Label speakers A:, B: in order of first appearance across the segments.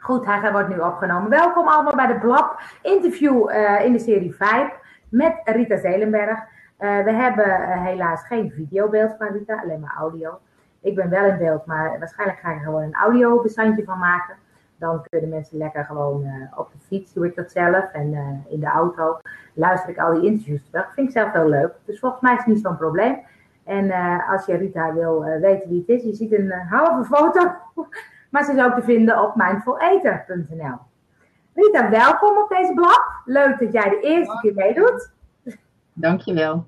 A: Goed, hij wordt nu opgenomen. Welkom allemaal bij de Blab interview uh, in de serie 5 met Rita Zelenberg. Uh, we hebben uh, helaas geen videobeeld van Rita, alleen maar audio. Ik ben wel in beeld, maar waarschijnlijk ga ik er gewoon een audiobestandje van maken. Dan kunnen mensen lekker gewoon op de fiets, doe ik dat zelf. En in de auto luister ik al die interviews terug. Vind ik zelf heel leuk. Dus volgens mij is het niet zo'n probleem. En als je Rita wil weten wie het is, je ziet een halve foto maar ze is ook te vinden op mindfuleten.nl. Rita, welkom op deze blog. Leuk dat jij de eerste keer meedoet.
B: Dankjewel.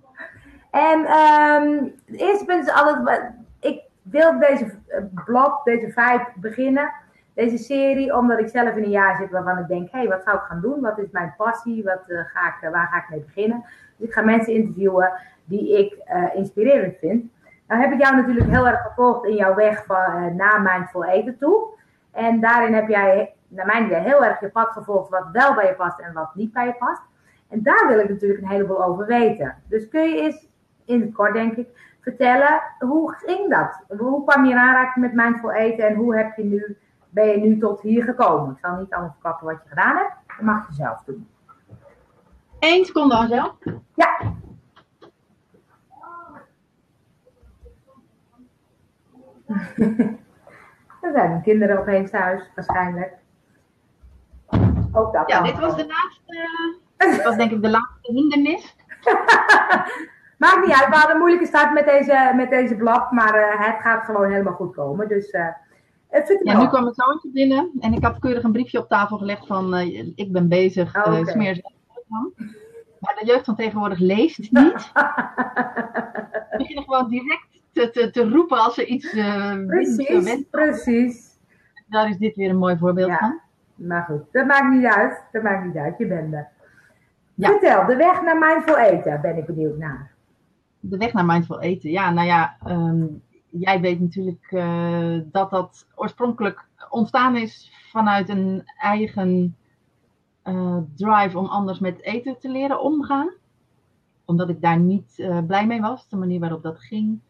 A: En um, het eerste punt is altijd, ik wil deze eh, blog, deze vijf beginnen, deze serie, omdat ik zelf in een jaar zit waarvan ik denk, hé, hey, wat zou ik gaan doen? Wat is mijn passie? Wat, uh, ga ik, waar ga ik mee beginnen? Dus ik ga mensen interviewen die ik uh, inspirerend vind. Nou heb ik jou natuurlijk heel erg gevolgd in jouw weg van, uh, naar mindful eten toe. En daarin heb jij, naar mijn idee, heel erg je pad gevolgd wat wel bij je past en wat niet bij je past. En daar wil ik natuurlijk een heleboel over weten. Dus kun je eens, in het kort denk ik, vertellen, hoe ging dat? Hoe kwam je in aanraking met mindful eten en hoe heb je nu, ben je nu tot hier gekomen? Ik zal niet allemaal verklappen wat je gedaan hebt, dat mag je zelf doen.
B: Eén seconde, Angel.
A: Ja. er zijn kinderen opeens thuis, waarschijnlijk. Ook dat.
B: Ja, dit was de laatste. dit was denk ik de laatste hindernis.
A: Maakt niet uit, we hadden een moeilijke start met deze, met deze blad, maar uh, het gaat gewoon helemaal goed komen. Dus uh,
B: ja, nu kwam het zoontje binnen en ik had keurig een briefje op tafel gelegd van uh, ik ben bezig, oh, okay. smeer ze Maar de jeugd van tegenwoordig leest niet. We beginnen gewoon direct te, te, te roepen als ze iets uh,
A: Precies, precies.
B: Daar is dit weer een mooi voorbeeld ja, van.
A: Maar goed, dat maakt niet uit. Dat maakt niet uit, je bent er. Ja. Vertel, de weg naar mindful eten, ben ik benieuwd naar.
B: De weg naar mindful eten, ja, nou ja, um, jij weet natuurlijk uh, dat dat oorspronkelijk ontstaan is vanuit een eigen uh, drive om anders met eten te leren omgaan. Omdat ik daar niet uh, blij mee was, de manier waarop dat ging.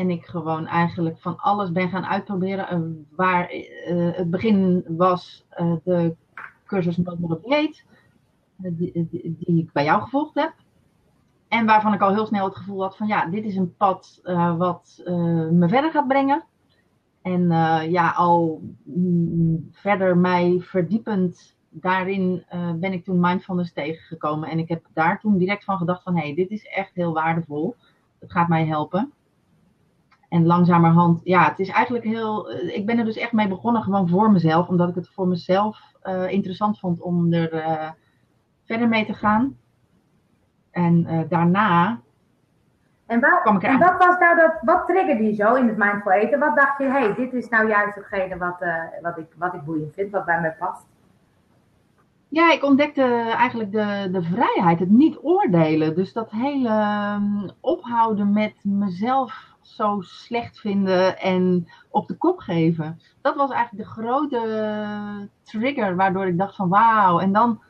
B: En ik gewoon eigenlijk van alles ben gaan uitproberen. waar uh, het begin was uh, de cursus Model Dieet. Die, die, die, ik bij jou gevolgd heb. En waarvan ik al heel snel het gevoel had van ja, dit is een pad wat me verder gaat brengen. En ja, al mm, verder mij verdiepend daarin ben ik toen mindfulness tegengekomen. En ik heb daar toen direct van gedacht van hé, hey, dit is echt heel waardevol. Het gaat mij helpen. En langzamerhand, ja, het is eigenlijk heel. Eh, ik ben er dus echt mee begonnen, gewoon voor mezelf, omdat ik het voor mezelf uh, interessant vond om er uh, verder mee te gaan. En uh, daarna.
A: En, wat, kwam ik en wat was nou dat, wat triggerde je zo in het mindful eten? Wat dacht je, hé, hey, dit is nou juist hetgene wat, wat, ik, wat ik boeiend vind, wat bij mij past?
B: Ja, ik ontdekte eigenlijk de, de vrijheid, het niet oordelen. Dus dat hele um, ophouden met mezelf zo slecht vinden en op de kop geven. Dat was eigenlijk de grote trigger waardoor ik dacht van wauw. En dan,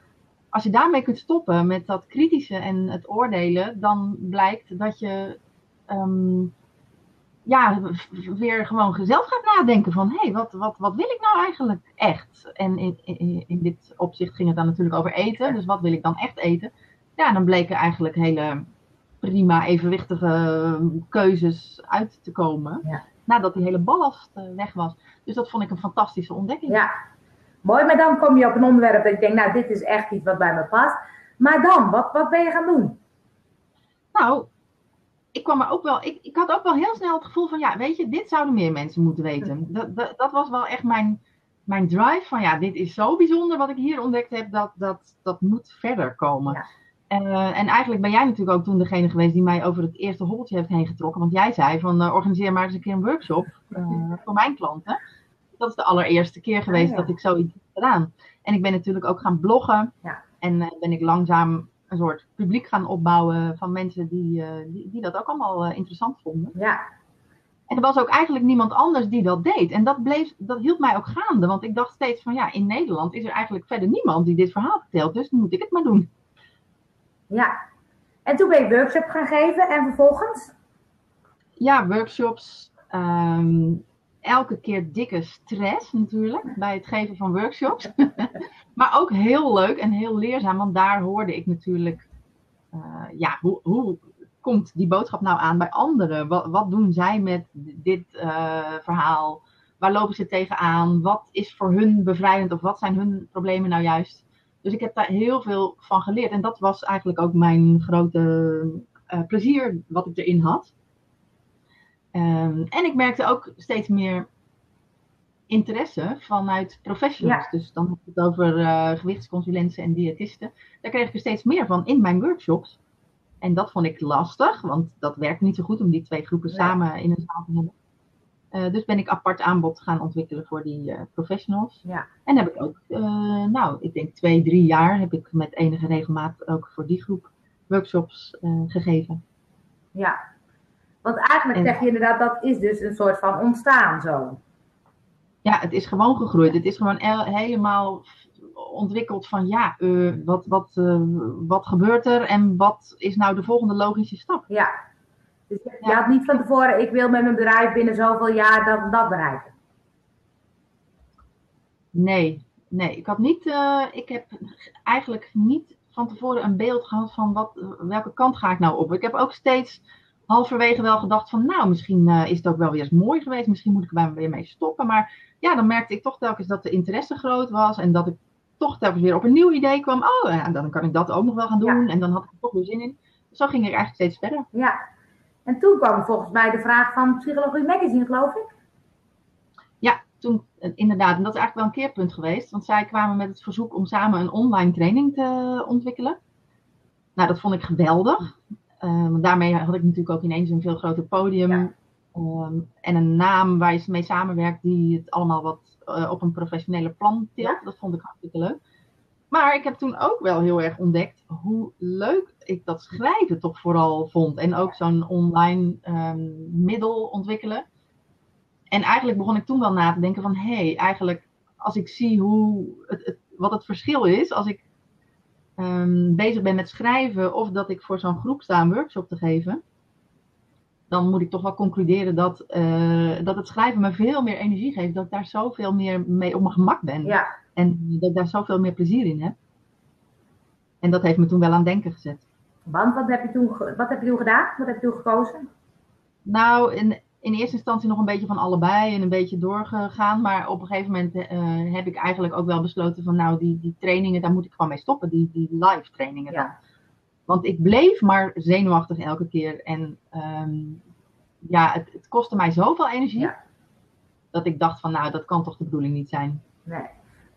B: als je daarmee kunt stoppen met dat kritische en het oordelen, dan blijkt dat je um, ja, weer gewoon zelf gaat nadenken van hé, hey, wat, wat, wat wil ik nou eigenlijk echt? En in, in, in dit opzicht ging het dan natuurlijk over eten. Dus wat wil ik dan echt eten? Ja, dan bleken eigenlijk hele prima evenwichtige keuzes uit te komen. Ja. Nadat die hele ballast uh, weg was. Dus dat vond ik een fantastische ontdekking.
A: Ja, mooi. Maar dan kom je op een onderwerp dat ik denk, nou, dit is echt iets wat bij me past. Maar dan, wat, wat ben je gaan doen?
B: Nou, ik kwam er ook wel, ik, ik had ook wel heel snel het gevoel van, ja, weet je, dit zouden meer mensen moeten weten. Dat, dat, dat was wel echt mijn, mijn drive van, ja, dit is zo bijzonder wat ik hier ontdekt heb, dat, dat, dat moet verder komen. Ja. Uh, en eigenlijk ben jij natuurlijk ook toen degene geweest die mij over het eerste hobbeltje heeft heen getrokken. Want jij zei van uh, organiseer maar eens een keer een workshop uh, voor mijn klanten. Dat is de allereerste keer geweest oh, ja. dat ik zoiets heb gedaan. En ik ben natuurlijk ook gaan bloggen. Ja. En ben ik langzaam een soort publiek gaan opbouwen van mensen die, die, die, dat ook allemaal interessant vonden.
A: Ja.
B: En er was ook eigenlijk niemand anders die dat deed. En dat, bleef, dat hield mij ook gaande. Want ik dacht steeds van ja, in Nederland is er eigenlijk verder niemand die dit verhaal vertelt. Dus moet ik het maar doen.
A: Ja. En toen ben je workshop gaan geven en vervolgens?
B: Ja, workshops. Um, elke keer dikke stress natuurlijk bij het geven van workshops. maar ook heel leuk en heel leerzaam, want daar hoorde ik natuurlijk, uh, ja, hoe, hoe komt die boodschap nou aan bij anderen? Wat, wat doen zij met dit uh, verhaal? Waar lopen ze tegenaan? Wat is voor hun bevrijdend of wat zijn hun problemen nou juist? Dus ik heb daar heel veel van geleerd. En dat was eigenlijk ook mijn grote uh, plezier wat ik erin had. Um, en ik merkte ook steeds meer interesse vanuit professionals. Ja. Dus dan heb ik het over uh, gewichtsconsulenten en diëtisten. Daar kreeg ik er steeds meer van in mijn workshops. En dat vond ik lastig, want dat werkt niet zo goed om die twee groepen samen in een zaal te hebben. Uh, dus ben ik apart aanbod gaan ontwikkelen voor die uh, professionals.
A: Ja.
B: En heb ik ook, uh, nou, ik denk twee, drie jaar heb ik met enige regelmaat ook voor die groep workshops gegeven.
A: Ja, want eigenlijk en, zeg je inderdaad, dat is dus een soort van ontstaan zo.
B: Ja, het is gewoon gegroeid. Het is gewoon helemaal ontwikkeld van ja, wat, wat, wat gebeurt er en wat is nou de volgende logische stap?
A: Ja, dus je ja. had niet van tevoren, ik wil met mijn bedrijf binnen zoveel jaar dat dat bereiken.
B: Nee, nee, ik had niet, uh, ik heb eigenlijk niet van tevoren een beeld gehad van wat, welke kant ga ik nou op. Ik heb ook steeds halverwege wel gedacht van, nou, misschien is het ook wel weer eens mooi geweest, misschien moet ik er weer mee stoppen. Maar ja, dan merkte ik toch telkens dat de interesse groot was en dat ik toch telkens weer op een nieuw idee kwam. Oh, ja, dan kan ik dat ook nog wel gaan doen. Ja. En dan had ik er toch weer zin in. Zo ging ik eigenlijk steeds verder.
A: Ja. En toen kwam volgens mij de vraag van Psychologie Magazine, geloof ik.
B: Ja, toen inderdaad. En dat is eigenlijk wel een keerpunt geweest. Want zij kwamen met het verzoek om samen een online training te ontwikkelen. Nou, dat vond ik geweldig. Uh, want daarmee had ik natuurlijk ook ineens een veel groter podium. Ja. Um, en een naam waar je mee samenwerkt die het allemaal wat uh, op een professionele plan tilt. Ja. Dat vond ik hartstikke leuk. Maar ik heb toen ook wel heel erg ontdekt hoe leuk ik dat schrijven toch vooral vond. En ook zo'n online um, middel ontwikkelen. En eigenlijk begon ik toen wel na te denken van... hé, hey, eigenlijk als ik zie hoe het, wat het verschil is... als ik um, bezig ben met schrijven of dat ik voor zo'n groep sta een workshop te geven dan moet ik toch wel concluderen dat, uh, dat het schrijven me veel meer energie geeft. Dat ik daar zoveel meer mee op mijn gemak ben.
A: Ja.
B: En dat ik daar zoveel meer plezier in heb. En dat heeft me toen wel aan denken gezet.
A: Want wat heb je toen, wat heb je toen gedaan? Wat heb je toen gekozen?
B: Nou, in, in eerste instantie nog een beetje van allebei en een beetje doorgegaan. Maar op een gegeven moment uh, heb ik eigenlijk ook wel besloten van nou, die, die trainingen, daar moet ik gewoon mee stoppen. Die, die live trainingen dan.
A: Ja.
B: Want ik bleef maar zenuwachtig elke keer. En um, ja, het, het, kostte mij zoveel energie.
A: Ja.
B: Dat ik dacht van nou, dat kan toch de bedoeling niet zijn.
A: Nee.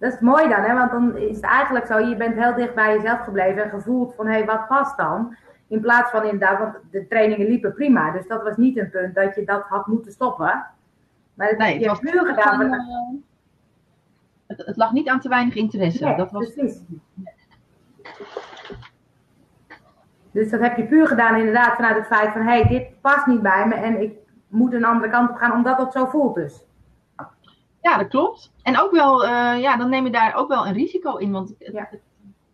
A: Dat is mooi dan, hè? want dan is het eigenlijk zo, je bent heel dicht bij jezelf gebleven en gevoeld van hé, hey, wat past dan? In plaats van inderdaad, want de trainingen liepen prima. Dus dat was niet een punt dat je dat had moeten stoppen. Maar het,
B: nee,
A: je
B: het
A: hebt puur gedaan.
B: Van, uh, het, het, lag niet aan te weinig interesse.
A: Nee,
B: dat was...
A: precies. Dus dat heb je puur gedaan inderdaad vanuit het feit van hé, hey, dit past niet bij me en ik moet een andere kant op gaan omdat het zo voelt dus.
B: Ja, dat klopt. En ook wel, uh, ja, dan neem je daar ook wel een risico in. Want
A: ja.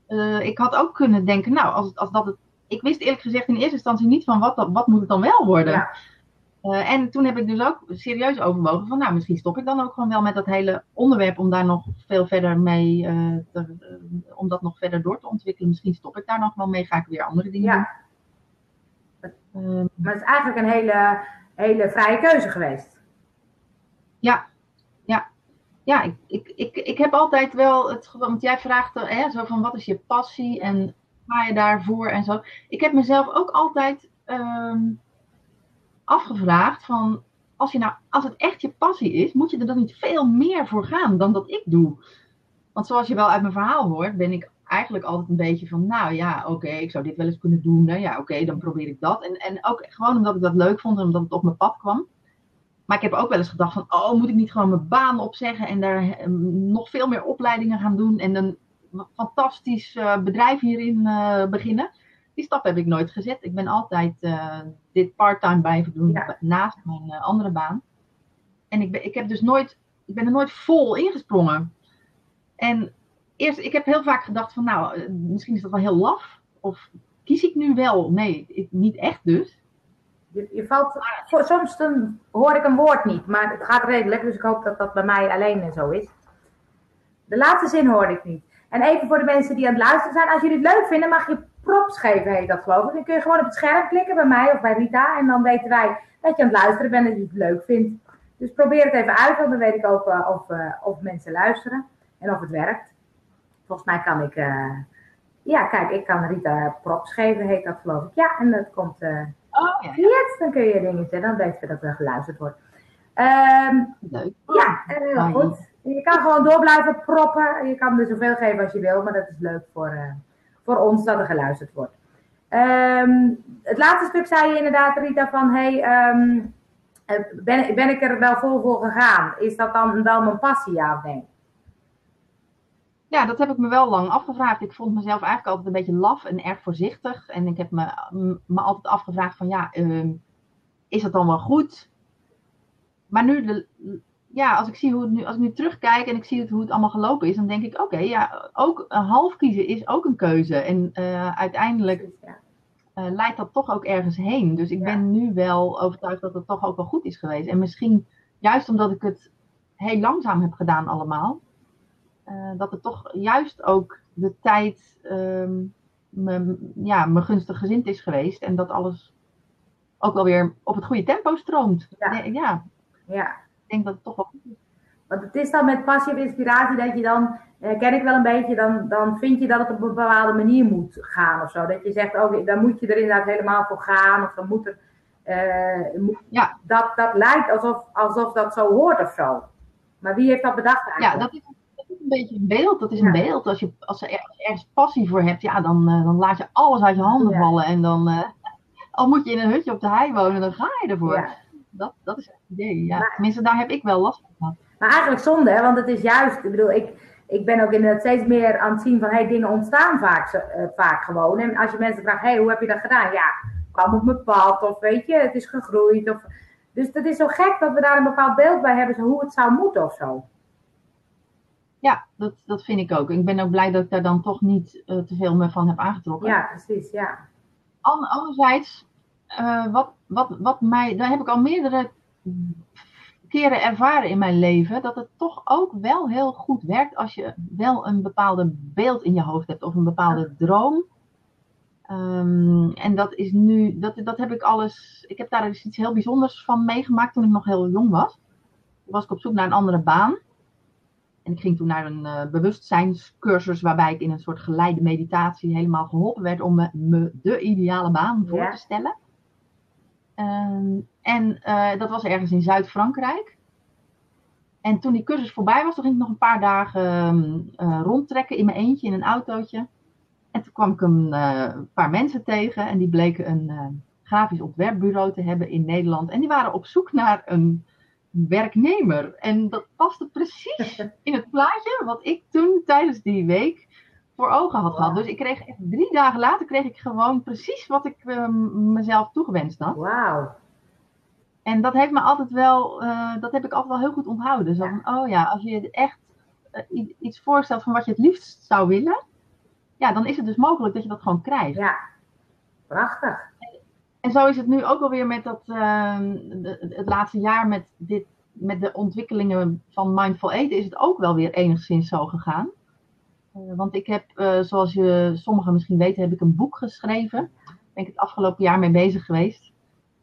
B: uh, ik had ook kunnen denken, nou, als, als dat het. Ik wist eerlijk gezegd in eerste instantie niet van wat, wat moet het dan wel worden.
A: Ja.
B: Uh, en toen heb ik dus ook serieus overwogen van, nou, misschien stop ik dan ook gewoon wel met dat hele onderwerp om daar nog veel verder mee, te, om dat nog verder door te ontwikkelen. Misschien stop ik daar nog wel mee, ga ik weer andere dingen
A: ja. doen. maar het is eigenlijk een hele, hele vrije keuze geweest.
B: Ja, ja. Ja, ik, ik, ik, ik heb altijd wel het want jij vraagt hè, zo van wat is je passie en ga je daarvoor en zo. Ik heb mezelf ook altijd um, afgevraagd van als, je nou, als het echt je passie is, moet je er dan niet veel meer voor gaan dan dat ik doe. Want zoals je wel uit mijn verhaal hoort, ben ik eigenlijk altijd een beetje van, nou ja, oké, ik zou dit wel eens kunnen doen. Nou ja, oké, dan probeer ik dat. En, en ook gewoon omdat ik dat leuk vond en omdat het op mijn pad kwam. Maar ik heb ook wel eens gedacht van, oh, moet ik niet gewoon mijn baan opzeggen en daar nog veel meer opleidingen gaan doen en een fantastisch uh, bedrijf hierin uh, beginnen. Die stap heb ik nooit gezet. Ik ben altijd uh, dit part-time blijven doen
A: ja.
B: naast mijn andere baan. En ik, ben, ik, heb dus nooit, ik ben er nooit vol ingesprongen. En eerst, ik heb heel vaak gedacht van, nou, misschien is dat wel heel laf. Of kies ik nu wel? Nee, ik, niet echt dus.
A: Je, valt, soms dan hoor ik een woord niet, maar het gaat redelijk, dus ik hoop dat dat bij mij alleen zo is. De laatste zin hoorde ik niet. En even voor de mensen die aan het luisteren zijn, als jullie het leuk vinden, mag je props geven, heet dat geloof ik. Dan kun je gewoon op het scherm klikken bij mij of bij Rita, en dan weten wij dat je aan het luisteren bent en dat je het leuk vindt. Dus probeer het even uit, want dan weet ik ook uh, of, uh, of mensen luisteren en of het werkt. Volgens mij kan ik, uh, ja, kijk, ik kan Rita props geven, heet dat geloof ik. Ja, en dat komt. Oh, ja, yes, dan kun je dingen zetten, dan weten we dat er geluisterd wordt. Um,
B: Leuk.
A: Ja, heel goed. Je kan gewoon door blijven proppen. Je kan er zoveel geven als je wil, maar dat is leuk voor, voor ons dat er geluisterd wordt. Um, het laatste stuk zei je inderdaad, Rita, van hey, um, ben, ben ik er wel vol voor gegaan? Is dat dan wel mijn passie, ja of nee?
B: Ja, dat heb ik me wel lang afgevraagd. Ik vond mezelf eigenlijk altijd een beetje laf en erg voorzichtig. En ik heb me, me altijd afgevraagd van ja, uh, is dat dan wel goed? Maar nu, de, ja, als ik zie hoe het nu, als ik nu terugkijk en ik zie het, hoe het allemaal gelopen is, dan denk ik, oké, okay, ja, ook een half kiezen is ook een keuze. En uh, uiteindelijk uh, leidt dat toch ook ergens heen. Dus ik ja. ben nu wel overtuigd dat het toch ook wel goed is geweest. En misschien, juist omdat ik het heel langzaam heb gedaan allemaal, uh, dat het toch juist ook de tijd um, me, ja, me gunstig gezind is geweest. En dat alles ook wel weer op het goede tempo stroomt.
A: Ja.
B: ja.
A: ja.
B: Ik denk dat het toch wel goed is.
A: Want het is dan met passie of inspiratie dat je dan, eh, ken ik wel een beetje, dan, dan vind je dat het op een bepaalde manier moet gaan of zo. Dat je zegt, oh, dan moet je er inderdaad helemaal voor gaan. Of dan moet er, moet,
B: ja.
A: dat, dat lijkt alsof, alsof dat zo hoort of zo. Maar wie heeft dat bedacht eigenlijk?
B: Ja, dat is een beetje een beeld. Dat is een beeld. Als je, als je ergens, passie voor hebt, ja, dan, uh, dan laat je alles uit je handen vallen. En dan, uh, al moet je in een hutje op de hei wonen, dan ga je ervoor.
A: Ja.
B: Dat, dat is het idee. Ja. Maar, Tenminste, daar heb ik wel last van gehad.
A: Maar eigenlijk zonde, hè? want het is juist, ik bedoel, ik, ik ben ook inderdaad steeds meer aan het zien van, hey, dingen ontstaan vaak, uh, vaak gewoon. En als je mensen vraagt, hey, hoe heb je dat gedaan? Ja, kwam op mijn pad, of weet je, het is gegroeid. Of... Dus het is zo gek dat we daar een bepaald beeld bij hebben, zo hoe het zou moeten of zo.
B: Ja, dat, dat vind ik ook. Ik ben ook blij dat ik daar dan toch niet uh, te veel meer van heb aangetrokken.
A: Ja, precies, ja.
B: Anderzijds, uh, wat, wat, wat mij, daar heb ik al meerdere keren ervaren in mijn leven dat het toch ook wel heel goed werkt als je wel een bepaalde beeld in je hoofd hebt of een bepaalde droom. Um, en dat is nu, dat, dat heb ik alles, ik heb daar dus iets heel bijzonders van meegemaakt toen ik nog heel jong was. Toen was ik op zoek naar een andere baan. En ik ging toen naar een uh, bewustzijnscursus waarbij ik in een soort geleide meditatie helemaal geholpen werd om me, me de ideale baan voor
A: Ja.
B: te stellen. Um, en uh, dat was ergens in Zuid-Frankrijk. En toen die cursus voorbij was, toen ging ik nog een paar dagen uh, rondtrekken in mijn eentje in een autootje. En toen kwam ik een paar mensen tegen en die bleken een grafisch ontwerpbureau te hebben in Nederland. En die waren op zoek naar een werknemer. En dat paste precies in het plaatje wat ik toen tijdens die week voor ogen had gehad. Dus ik kreeg echt drie dagen later kreeg ik gewoon precies wat ik uh, mezelf toegewenst had.
A: Wauw.
B: En dat heeft me altijd wel, uh, dat heb ik altijd wel heel goed onthouden. Zo van, oh ja, als je echt uh, iets voorstelt van wat je het liefst zou willen, ja, dan is het dus mogelijk dat je dat gewoon krijgt.
A: Ja, prachtig.
B: En, zo is het nu ook alweer met dat, de, het laatste jaar met, dit, met de ontwikkelingen van Mindful Eten, is het ook wel weer enigszins zo gegaan. Uh, want ik heb, uh, zoals je sommigen misschien weten, heb ik een boek geschreven. Daar ben ik het afgelopen jaar mee bezig geweest.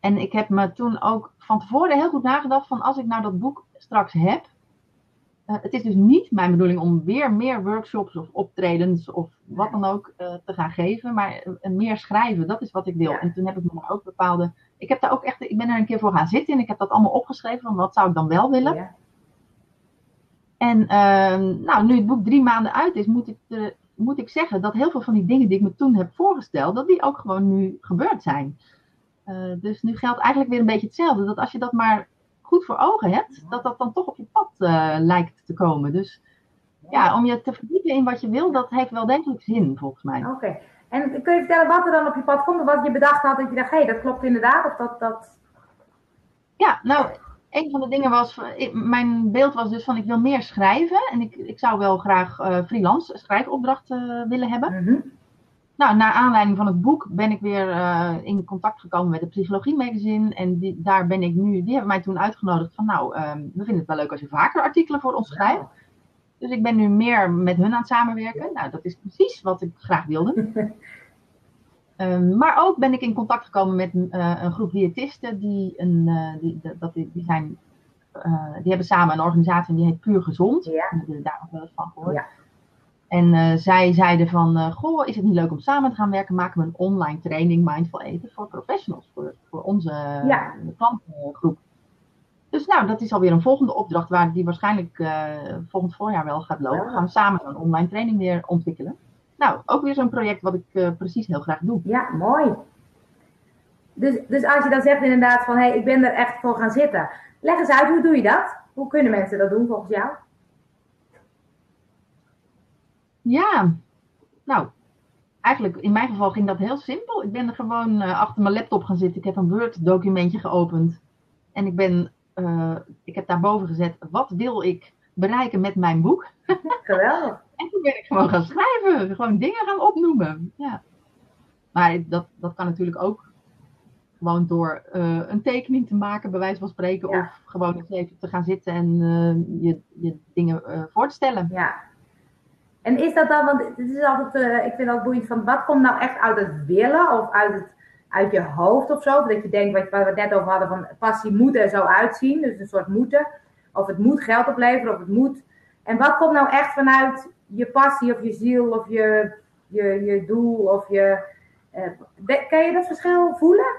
B: En ik heb me toen ook van tevoren heel goed nagedacht van als ik nou dat boek straks heb. Uh, het is dus niet mijn bedoeling om weer meer workshops of optredens of wat dan ook uh, te gaan geven. Maar uh, meer schrijven, dat is wat ik wil. Ja. En toen heb ik me ook bepaalde. Ik heb daar ook echt. Ik ben er een keer voor gaan zitten en ik heb dat allemaal opgeschreven van wat zou ik dan wel willen.
A: Ja.
B: En ehm, nou, nu het boek drie maanden uit is, moet ik, moet ik zeggen dat heel veel van die dingen die ik me toen heb voorgesteld, dat die ook gewoon nu gebeurd zijn. Dus nu geldt eigenlijk weer een beetje hetzelfde. Dat als je dat maar goed voor ogen hebt, dat dat dan toch op je pad uh, lijkt te komen. Dus ja, om je te verdiepen in wat je wil, dat heeft wel degelijk zin volgens mij.
A: Oké. Okay. En kun je vertellen wat er dan op je pad komt? Of wat je bedacht had dat je dacht, hé, hey, dat klopt inderdaad? Of dat, dat...
B: Ja, nou, een van de dingen was, ik, mijn beeld was dus van ik wil meer schrijven. En ik, ik zou wel graag uh, freelance schrijfopdrachten willen hebben.
A: Mm -hmm.
B: Nou, naar aanleiding van het boek ben ik weer uh, in contact gekomen met de Psychologie Magazine. En die, daar ben ik nu, die hebben mij toen uitgenodigd van, nou, um, we vinden het wel leuk als je vaker artikelen voor ons schrijft. Dus ik ben nu meer met hun aan het samenwerken. Nou, dat is precies wat ik graag wilde. um, maar ook ben ik in contact gekomen met uh, een groep diëtisten die, een, uh, die, dat, die, die zijn die hebben samen een organisatie die heet Puur Gezond.
A: Ja.
B: Ik heb daar ook wel eens van gehoord.
A: Ja.
B: En uh, zij zeiden van, uh, goh, is het niet leuk om samen te gaan werken? Maken we een online training Mindful Eten voor professionals, voor, voor onze
A: Ja.
B: klantengroep. Dus nou, dat is alweer een volgende opdracht waar die waarschijnlijk volgend voorjaar wel gaat lopen.
A: Ja.
B: Gaan we samen zo'n online training weer ontwikkelen. Nou, ook weer zo'n project wat ik precies heel graag doe.
A: Ja, mooi. Dus, dus als je dan zegt inderdaad van, hé, hey, ik ben er echt voor gaan zitten. Leg eens uit, hoe doe je dat? Hoe kunnen mensen dat doen volgens jou?
B: Ja, nou, eigenlijk in mijn geval ging dat heel simpel. Ik ben er gewoon uh, achter mijn laptop gaan zitten. Ik heb een Word-documentje geopend. En ik ben, uh, ik heb daarboven gezet, wat wil ik bereiken met mijn boek?
A: Geweldig.
B: en toen ben ik gewoon gaan schrijven, gewoon dingen gaan opnoemen. Ja. Maar dat, dat kan natuurlijk ook gewoon door uh, een tekening te maken, bij wijze van spreken.
A: Ja.
B: Of gewoon eens even te gaan zitten en je, je dingen voor te stellen.
A: Ja, en is dat dan, want het is altijd, uh, ik vind dat boeiend van, wat komt nou echt uit het willen of uit, het, uit je hoofd of zo? Dat je denkt, wat, wat we het net over hadden, van passie moet er zo uitzien, dus een soort moeten. Of het moet geld opleveren, of het moet. En wat komt nou echt vanuit je passie of je ziel of je, je, je doel of je... Uh, kan je dat verschil voelen?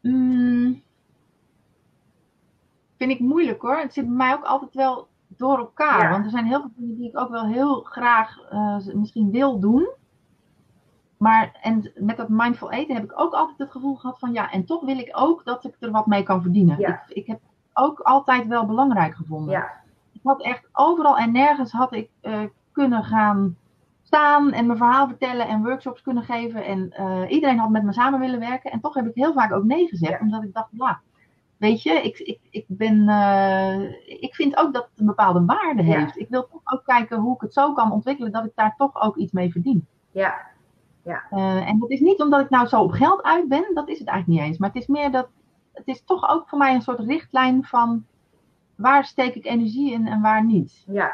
B: Mm, vind ik moeilijk hoor. Het zit bij mij ook altijd wel door elkaar.
A: Ja.
B: Want er zijn heel veel dingen die ik ook wel heel graag uh, misschien wil doen. Maar en met dat mindful eten heb ik ook altijd het gevoel gehad van ja, en toch wil ik ook dat ik er wat mee kan verdienen.
A: Ja.
B: Ik, ik heb ook altijd wel belangrijk gevonden.
A: Ja.
B: Ik had echt overal en nergens had ik uh, kunnen gaan staan en mijn verhaal vertellen en workshops kunnen geven. En uh, iedereen had met me samen willen werken. En toch heb ik heel vaak ook nee gezegd,
A: Ja.
B: omdat ik dacht, ja, weet je, ik, ik, ik ben, uh, ik vind ook dat het een bepaalde waarde
A: Ja.
B: heeft. Ik wil toch ook kijken hoe ik het zo kan ontwikkelen dat ik daar toch ook iets mee verdien.
A: Ja.
B: Uh, en dat is niet omdat ik nou zo op geld uit ben, dat is het eigenlijk niet eens. Maar het is meer dat, het is toch ook voor mij een soort richtlijn van waar steek ik energie in en waar niet.
A: Ja.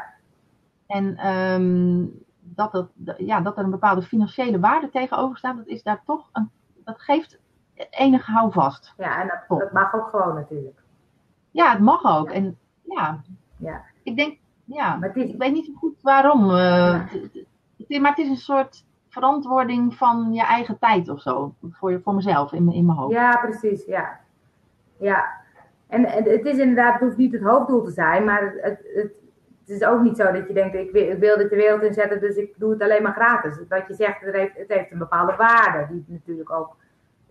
B: En um, dat, het, ja, dat er een bepaalde financiële waarde tegenover staat, dat is daar toch een, dat geeft enig houvast.
A: Ja, en dat, dat mag ook gewoon natuurlijk.
B: Ja, het mag ook.
A: Ja.
B: En ja,
A: Ja.
B: ik denk, ja,
A: Maar is-
B: ik weet niet zo goed waarom. uh,
A: Ja.
B: maar het is een soort verantwoording van je eigen tijd of zo. Voor, je, voor mezelf, in, mijn- in mijn hoofd.
A: Ja, precies, ja. Ja. En, en het is inderdaad, het hoeft niet het hoofddoel te zijn, maar het, het, het, het is ook niet zo dat je denkt, ik wil, ik wil dit de wereld inzetten, dus ik doe het alleen maar gratis. Wat je zegt, het heeft, het heeft een bepaalde waarde, die natuurlijk ook,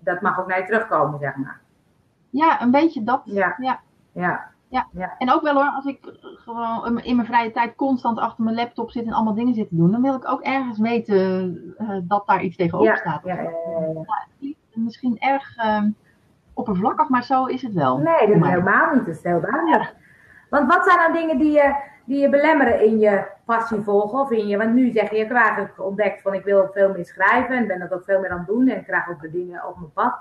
A: dat mag ook naar je terugkomen, zeg maar.
B: Ja, een beetje dat.
A: Ja.
B: ja.
A: Ja,
B: En ook wel hoor, als ik gewoon in mijn vrije tijd constant achter mijn laptop zit en allemaal dingen zit te doen, dan wil ik ook ergens weten eh, dat daar iets tegenover
A: ja,
B: staat.
A: ja, ja,
B: misschien erg ehm, oppervlakkig, maar zo is het wel.
A: Nee, dat is helemaal niet. Dat is heel duidelijk. Want wat zijn nou dingen die je, die je belemmeren in je passie volgen? Of in je, want nu zeg je, ik heb eigenlijk ontdekt van ik wil veel meer schrijven en ben dat ook veel meer aan het doen en ik krijg ook de dingen op mijn pad.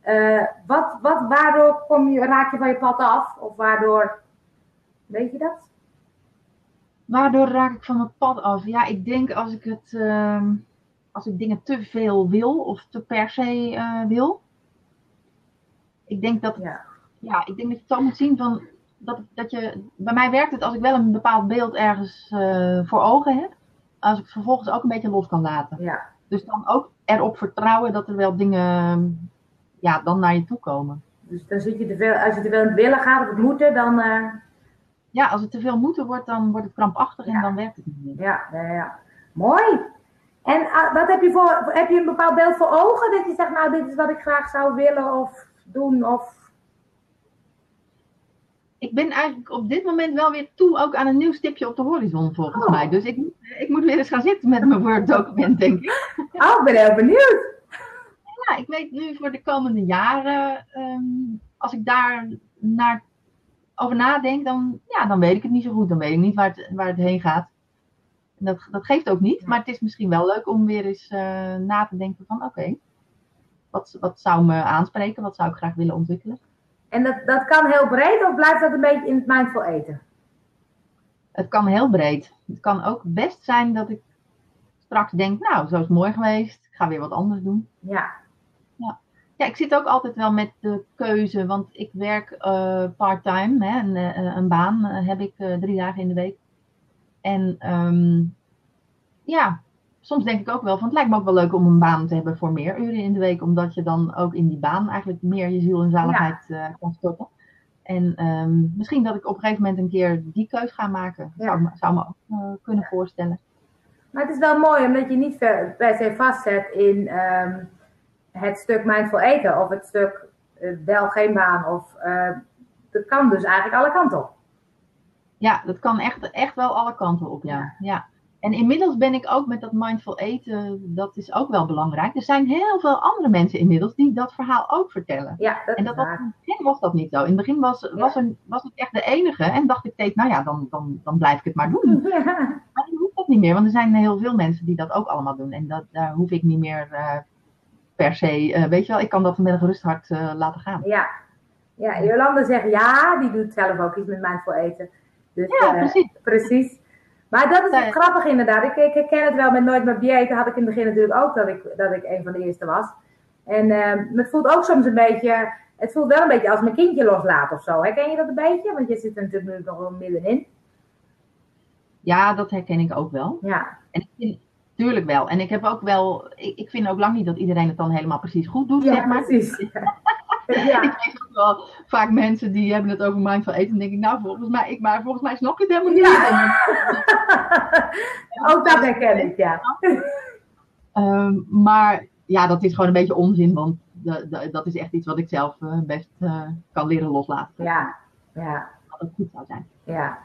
A: Eh, wat, wat, waardoor kom je, raak je van je pad af? Of waardoor, weet je dat?
B: Waardoor raak ik van het pad af? Ja, ik denk als ik het, ehm, als ik dingen te veel wil of te per se eh, wil. Ik denk dat,
A: Ja,
B: ja, ik denk dat je het zo moet zien van dat, dat je, bij mij werkt het als ik wel een bepaald beeld ergens eh, voor ogen heb, als ik het vervolgens ook een beetje los kan laten.
A: ja,
B: Dus dan ook erop vertrouwen dat er wel dingen, ja, dan naar je toe komen.
A: dus dan zit je te veel, als je te veel in het willen gaat of het moeten, dan, eh,
B: Ja, als het te veel moeten wordt, dan wordt het krampachtig en dan werkt het niet meer.
A: ja, ja, ja. Mooi. En ah, wat heb je voor, heb je een bepaald beeld voor ogen? Dat je zegt, nou, dit is wat ik graag zou willen of doen of...
B: Ik ben eigenlijk op dit moment wel weer toe ook aan een nieuw stipje op de horizon, volgens
A: Oh.
B: mij. Dus ik, moet- ik moet weer eens gaan zitten met mijn Word-document, denk ik.
A: Oh, ik ben heel benieuwd.
B: Ja, ik weet nu voor de komende jaren, ehm, als ik daar naar, over nadenk, dan, ja, dan weet ik het niet zo goed. Dan weet ik niet waar het, waar het heen gaat. Dat, dat geeft ook niet, maar het is misschien wel leuk om weer eens uh, na te denken van oké, wat, wat zou me aanspreken, wat zou ik graag willen ontwikkelen.
A: En dat, dat kan heel breed of blijft dat een beetje in het mindful eten?
B: Het kan heel breed. Het kan ook best zijn dat ik straks denk, nou, zo is het mooi geweest, ik ga weer wat anders doen.
A: Ja.
B: Ja, ja ik zit ook altijd wel met de keuze, want ik werk uh, part-time, hè, een, uh, een baan uh, heb ik drie dagen in de week. En um, ja, soms denk ik ook wel van het lijkt me ook wel leuk om een baan te hebben voor meer uren in de week, omdat je dan ook in die baan eigenlijk meer je ziel en zaligheid ja. kan stoppen. En um, misschien dat ik op een gegeven moment een keer die keus ga maken. Ja. Zou, zou me ook uh, kunnen voorstellen.
A: Maar het is wel mooi omdat je niet per se vastzet in um, het stuk mindful eten of het stuk uh, wel geen baan. Of dat kan dus eigenlijk alle kanten op.
B: Ja, dat kan echt, echt wel alle kanten op, ja. ja. En inmiddels ben ik ook met dat mindful eten, dat is ook wel belangrijk. Er zijn heel veel andere mensen inmiddels die dat verhaal ook vertellen.
A: Ja, dat
B: en dat was, in het begin was dat niet zo. In het begin was, ja. was, er, was ik echt de enige en dacht ik steeds, nou ja, dan, dan, dan blijf ik het maar doen. Ja. Maar nu hoeft dat niet meer, want er zijn heel veel mensen die dat ook allemaal doen. En dat, daar hoef ik niet meer uh, per se, uh, weet je wel, ik kan dat met een gerust hart uh, laten gaan.
A: Ja. ja, Jolanda zegt ja, die doet zelf ook iets met mindful eten. Dus,
B: ja, precies.
A: precies. Maar dat is grappig inderdaad. Ik, ik herken het wel met Nooit meer diëten. Had ik in het begin natuurlijk ook dat ik, dat ik een van de eerste was. En uh, het voelt ook soms een beetje... Het voelt wel een beetje als mijn kindje loslaat of zo. Herken je dat een beetje? Want je zit er natuurlijk nu nog wel middenin.
B: Ja, dat herken ik ook wel.
A: Ja.
B: En ik vind, tuurlijk wel. En ik heb ook wel... Ik, ik vind ook lang niet dat iedereen het dan helemaal precies goed doet,
A: Ja,
B: zeg maar.
A: precies. Ja.
B: Ik zie ook wel vaak mensen die hebben het over mindful eten. En denk ik, nou, volgens mij, ik, maar volgens mij snap je het helemaal niet.
A: Ja. Ook dat herken ik, ja.
B: Ehm, maar ja, dat is gewoon een beetje onzin, want de- de- dat is echt iets wat ik zelf eh, best eh, kan leren loslaten.
A: Ja, ja,
B: Dat ook goed zou zijn.
A: ja.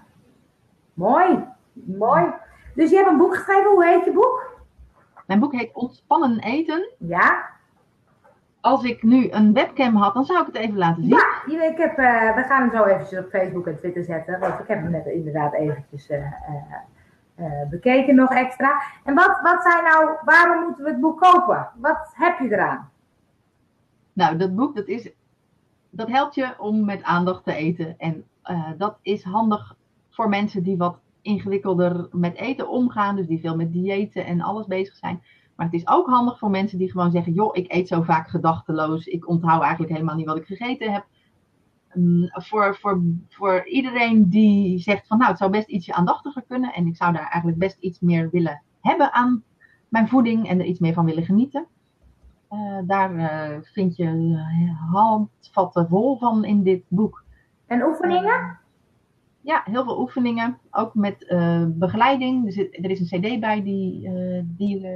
A: Mooi, mooi. Dus je hebt een boek geschreven. Hoe heet je boek?
B: Mijn boek heet Ontspannen eten.
A: Ja.
B: Als ik nu een webcam had, dan zou ik het even laten zien.
A: Ja, ik heb, eh, we gaan hem zo eventjes op Facebook en Twitter zetten. Want ik heb hem net inderdaad eventjes eh, eh, bekeken nog extra. En wat, wat zijn nou, waarom moeten we het boek kopen? Wat heb je eraan?
B: Nou, dat boek, dat, is, dat helpt je om met aandacht te eten. En dat is handig voor mensen die wat ingewikkelder met eten omgaan. Dus die veel met diëten en alles bezig zijn. Maar het is ook handig voor mensen die gewoon zeggen: joh, ik eet zo vaak gedachteloos. Ik onthoud eigenlijk helemaal niet wat ik gegeten heb. Mm, voor, voor, voor iedereen die zegt van nou, het zou best ietsje aandachtiger kunnen. En ik zou daar eigenlijk best iets meer willen hebben aan mijn voeding en er iets meer van willen genieten. Eh, daar eh, vind je eh, handvatten vol van in dit boek.
A: En oefeningen?
B: Ja, heel veel oefeningen. Ook met begeleiding. Er, zit, er is een cd bij die, eh, die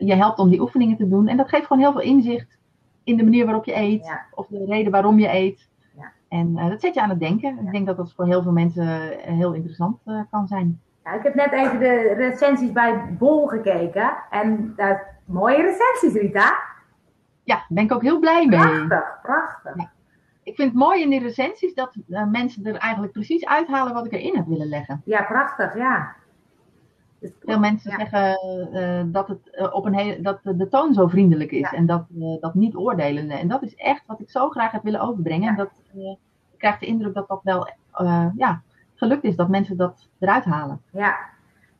B: je helpt om die oefeningen te doen. En dat geeft gewoon heel veel inzicht in de manier waarop je eet.
A: Ja.
B: Of de reden waarom je eet.
A: Ja.
B: En eh, dat zet je aan het denken.
A: Ja.
B: Ik denk dat dat voor heel veel mensen eh, heel interessant eh, kan zijn.
A: Ja, ik heb net even de recensies bij Bol gekeken. En daar mooie recensies, Rita.
B: Ja, daar ben ik ook heel blij mee.
A: Prachtig, prachtig.
B: Ik vind het mooi in die recensies dat mensen er eigenlijk precies uithalen wat ik erin heb willen leggen.
A: Ja, prachtig, ja. Dus-
B: Veel mensen
A: Ja.
B: zeggen eh, dat, het, eh, op een hele, dat de toon zo vriendelijk is
A: Ja.
B: en dat, eh, dat niet oordelende. En dat is echt wat ik zo graag heb willen overbrengen. En dat, ik krijg de indruk dat dat wel ja, gelukt is, dat mensen dat eruit halen.
A: Ja.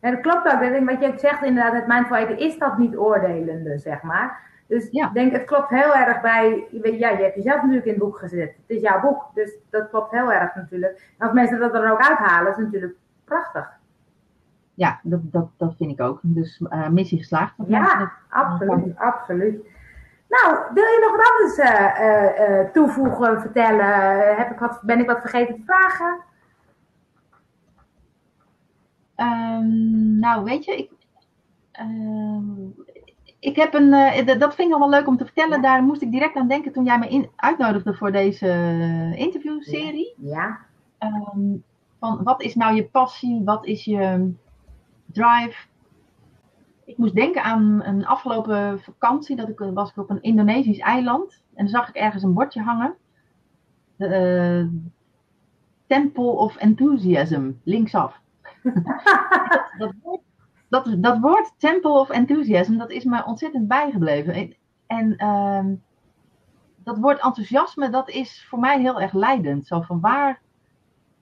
A: ja, dat klopt ook. Dat Wat je zegt, inderdaad, het mindful eten is dat niet oordelende, zeg maar. Dus
B: Ja.
A: ik denk, het klopt heel erg bij, ja, je hebt jezelf natuurlijk in het boek gezet. Het is jouw boek, dus dat klopt heel erg natuurlijk. En als mensen dat er ook uithalen, is natuurlijk prachtig.
B: Ja, dat, dat, dat vind ik ook. Dus eh, missie geslaagd.
A: Ja,
B: dat-
A: absoluut, absoluut. Nou, wil je nog wat anders eh, eh, toevoegen, vertellen? Heb ik wat, ben ik wat vergeten te vragen?
B: Ehm, nou, weet je, ik, ik heb een, dat vind ik nog wel leuk om te vertellen.
A: Ja.
B: Daar moest ik direct aan denken toen jij me in, uitnodigde voor deze interviewserie.
A: Ja,
B: Ehm, van wat is nou je passie? Wat is je drive? Ik moest denken aan een afgelopen vakantie. Dat ik, was ik op een Indonesisch eiland. En dan zag ik ergens een bordje hangen. De, eh, Temple of Enthusiasm, linksaf. dat, woord, dat, dat woord Temple of Enthusiasm, dat is me ontzettend bijgebleven. En, en ehm, dat woord enthousiasme, dat is voor mij heel erg leidend. Zo van waar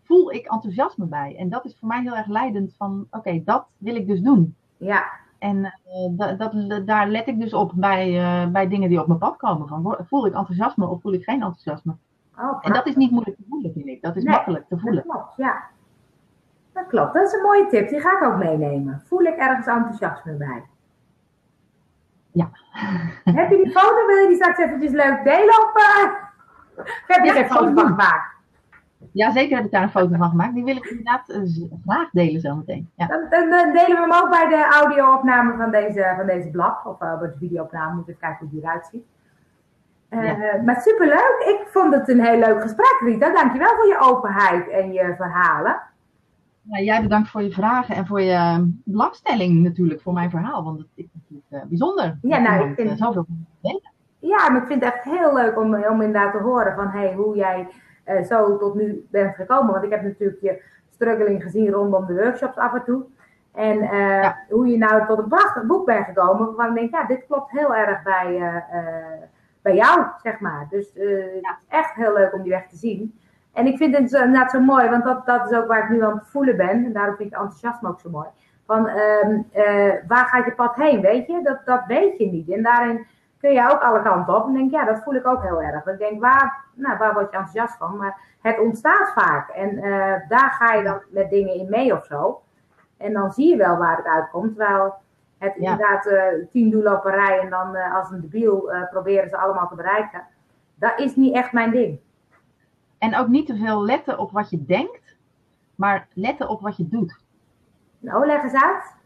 B: voel ik enthousiasme bij? En dat is voor mij heel erg leidend van, oké, dat wil ik dus doen.
A: Ja.
B: En uh, dat, daar let ik dus op bij, uh, bij dingen die op mijn pad komen. Van, voel ik enthousiasme of voel ik geen enthousiasme? Oh, en dat is niet moeilijk te voelen, vind ik. Dat is makkelijk te voelen.
A: Dat klopt, ja. Dat klopt. Dat is een mooie tip. Die ga ik ook meenemen. Voel ik ergens enthousiasme bij?
B: Ja.
A: Heb je die foto? Wil je die straks eventjes leuk delen? Of uh, heb je ja, geen foto van gemaakt?
B: Ja, zeker heb ik daar een foto van gemaakt. Die wil ik inderdaad uh, graag delen zometeen. Ja.
A: Dan, dan, dan, delen we hem ook bij de audio-opname van deze, van deze blog. Of uh, bij de video-opname. Moet even kijken hoe die eruit ziet. Uh, ja. Maar superleuk. Ik vond het een heel leuk gesprek, Rita. Dankjewel voor je openheid en je verhalen.
B: Ja, jij bedankt voor je vragen en voor je ehm, belangstelling natuurlijk voor mijn verhaal. Want het is natuurlijk bijzonder.
A: Ja, nou, ik vind...
B: Zoveel.
A: Ja, maar ik vind het echt heel leuk om, om inderdaad te horen van hey, hoe jij uh, zo tot nu bent gekomen. Want ik heb natuurlijk je struggling gezien rondom de workshops af en toe. En ja. hoe je nou tot een prachtig boek bent gekomen. Waarvan ik denk, ja, dit klopt heel erg bij, bij jou, zeg maar. Dus ja. echt heel leuk om die weg te zien. En ik vind het inderdaad zo mooi, want dat, dat is ook waar ik nu aan het voelen ben. En daarom vind ik het enthousiasme ook zo mooi. Van uh, waar gaat je pad heen, weet je? Dat, dat weet je niet. En daarin kun je ook alle kanten op. En denk, ja, dat voel ik ook heel erg. Ik denk, waar, nou, waar word je enthousiast van? Maar het ontstaat vaak. En uh, daar ga je dan met dingen in mee of zo. En dan zie je wel waar het uitkomt. Terwijl het ja. inderdaad uh, tien doelen op een rij en dan als een debiel proberen ze allemaal te bereiken. Dat is niet echt mijn ding.
B: En ook niet te veel letten op wat je denkt, maar letten op wat je doet.
A: Nou, leg eens uit.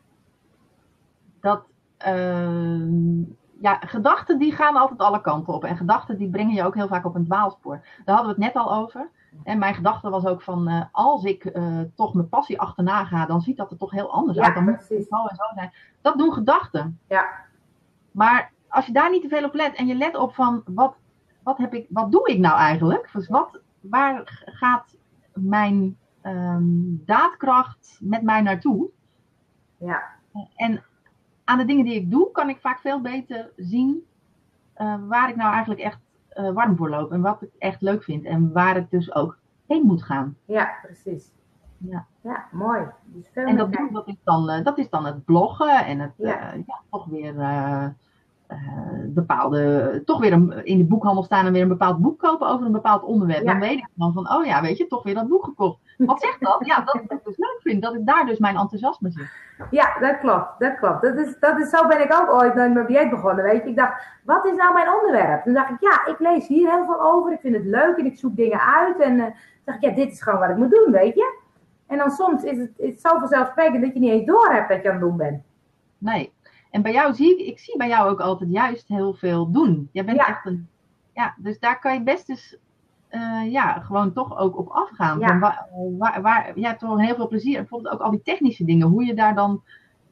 B: Dat, uh, ja, gedachten die gaan altijd alle kanten op. En gedachten die brengen je ook heel vaak op een dwaalspoor. Daar hadden we het net al over. En mijn gedachte was ook van, uh, als ik uh, toch mijn passie achterna ga, dan ziet dat er toch heel anders
A: ja,
B: uit. Dan
A: precies.
B: moet het zo en zo zijn. Dat doen gedachten.
A: Ja.
B: Maar als je daar niet te veel op let en je let op van, wat, wat, heb ik, wat doe ik nou eigenlijk? Dus wat, waar gaat mijn um, daadkracht met mij naartoe?
A: Ja.
B: En aan de dingen die ik doe, kan ik vaak veel beter zien uh, waar ik nou eigenlijk echt uh, warm voor loop. En wat ik echt leuk vind. En waar ik dus ook heen moet gaan.
A: Ja, precies.
B: Ja,
A: ja mooi. Dus
B: en dat, is dan, uh, dat is dan het bloggen en het ja. ja toch weer bepaalde, toch weer een, in de boekhandel staan en weer een bepaald boek kopen over een bepaald onderwerp. Dan weet ik dan van, oh ja, weet je, toch weer dat boek gekocht. Wat zegt dat? Ja, dat ik dus leuk vind, dat ik daar dus mijn enthousiasme zit.
A: Ja, dat klopt, dat klopt. Dat is, dat is, zo ben ik ook ooit met mijn dieet begonnen, weet je. Ik dacht, wat is nou mijn onderwerp? Toen dacht ik, ja, ik lees hier heel veel over, ik vind het leuk en ik zoek dingen uit. En uh, dacht ik, ja, dit is gewoon wat ik moet doen, weet je. En dan soms is het, is het zo vanzelfsprekend dat je niet eens door hebt dat je aan het doen bent.
B: Nee, en bij jou zie ik, ik zie bij jou ook altijd juist heel veel doen. Jij bent
A: ja.
B: echt een, ja, dus daar kan je best dus, uh, ja, gewoon toch ook op afgaan.
A: Ja.
B: Van waar, waar, waar, je hebt toch heel veel plezier. Bijvoorbeeld ook al die technische dingen, hoe je daar dan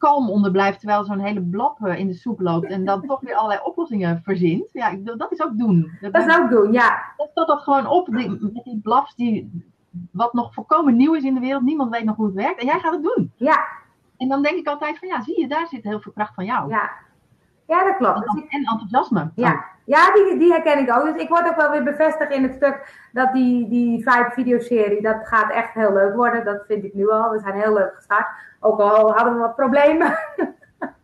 B: kalm onder blijft terwijl zo'n hele blap in de soep loopt en dan toch weer allerlei oplossingen verzint. Ja, dat is ook doen.
A: Dat, dat is ook doen, ja.
B: Dat dat, dat gewoon op, die, met die blaps die, wat nog volkomen nieuw is in de wereld, niemand weet nog hoe het werkt en jij gaat het doen.
A: Ja,
B: en dan denk ik altijd van ja, zie je, daar zit heel veel kracht van jou.
A: Ja, ja dat klopt.
B: En,
A: dus ik...
B: en enthousiasme.
A: Ja, ja die, die herken ik ook. Dus ik word ook wel weer bevestigd in het stuk dat die, die Vibe videoserie, dat gaat echt heel leuk worden. Dat vind ik nu al. We zijn heel leuk gestart. Ook al hadden we wat problemen.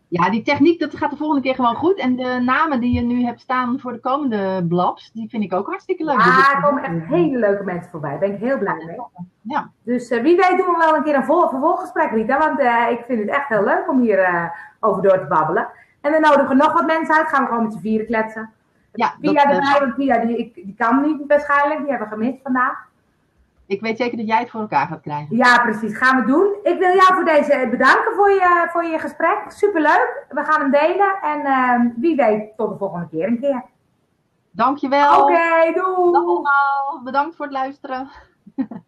B: Ja, die techniek, dat gaat de volgende keer gewoon goed. En de namen die je nu hebt staan voor de komende blabs, die vind ik ook hartstikke leuk.
A: Ja, er komen echt hele leuke mensen voorbij. Daar ben ik heel blij mee.
B: Ja.
A: Dus uh, wie weet doen we wel een keer een vol vervolggesprek, Rita. Want uh, ik vind het echt heel leuk om hier uh, over door te babbelen. En we nodigen nog wat mensen uit. Gaan we gewoon met z'n vieren kletsen.
B: Ja,
A: Pia erbij, want Pia die, ik, die kan niet waarschijnlijk. Die hebben we gemist vandaag.
B: Ik weet zeker dat jij het voor elkaar gaat krijgen.
A: Ja, precies. Gaan we doen. Ik wil jou voor deze bedanken voor je, voor je gesprek. Superleuk. We gaan hem delen. En uh, wie weet tot de volgende keer een keer.
B: Dankjewel.
A: Oké, okay, doei.
B: Dag allemaal. Bedankt voor het luisteren.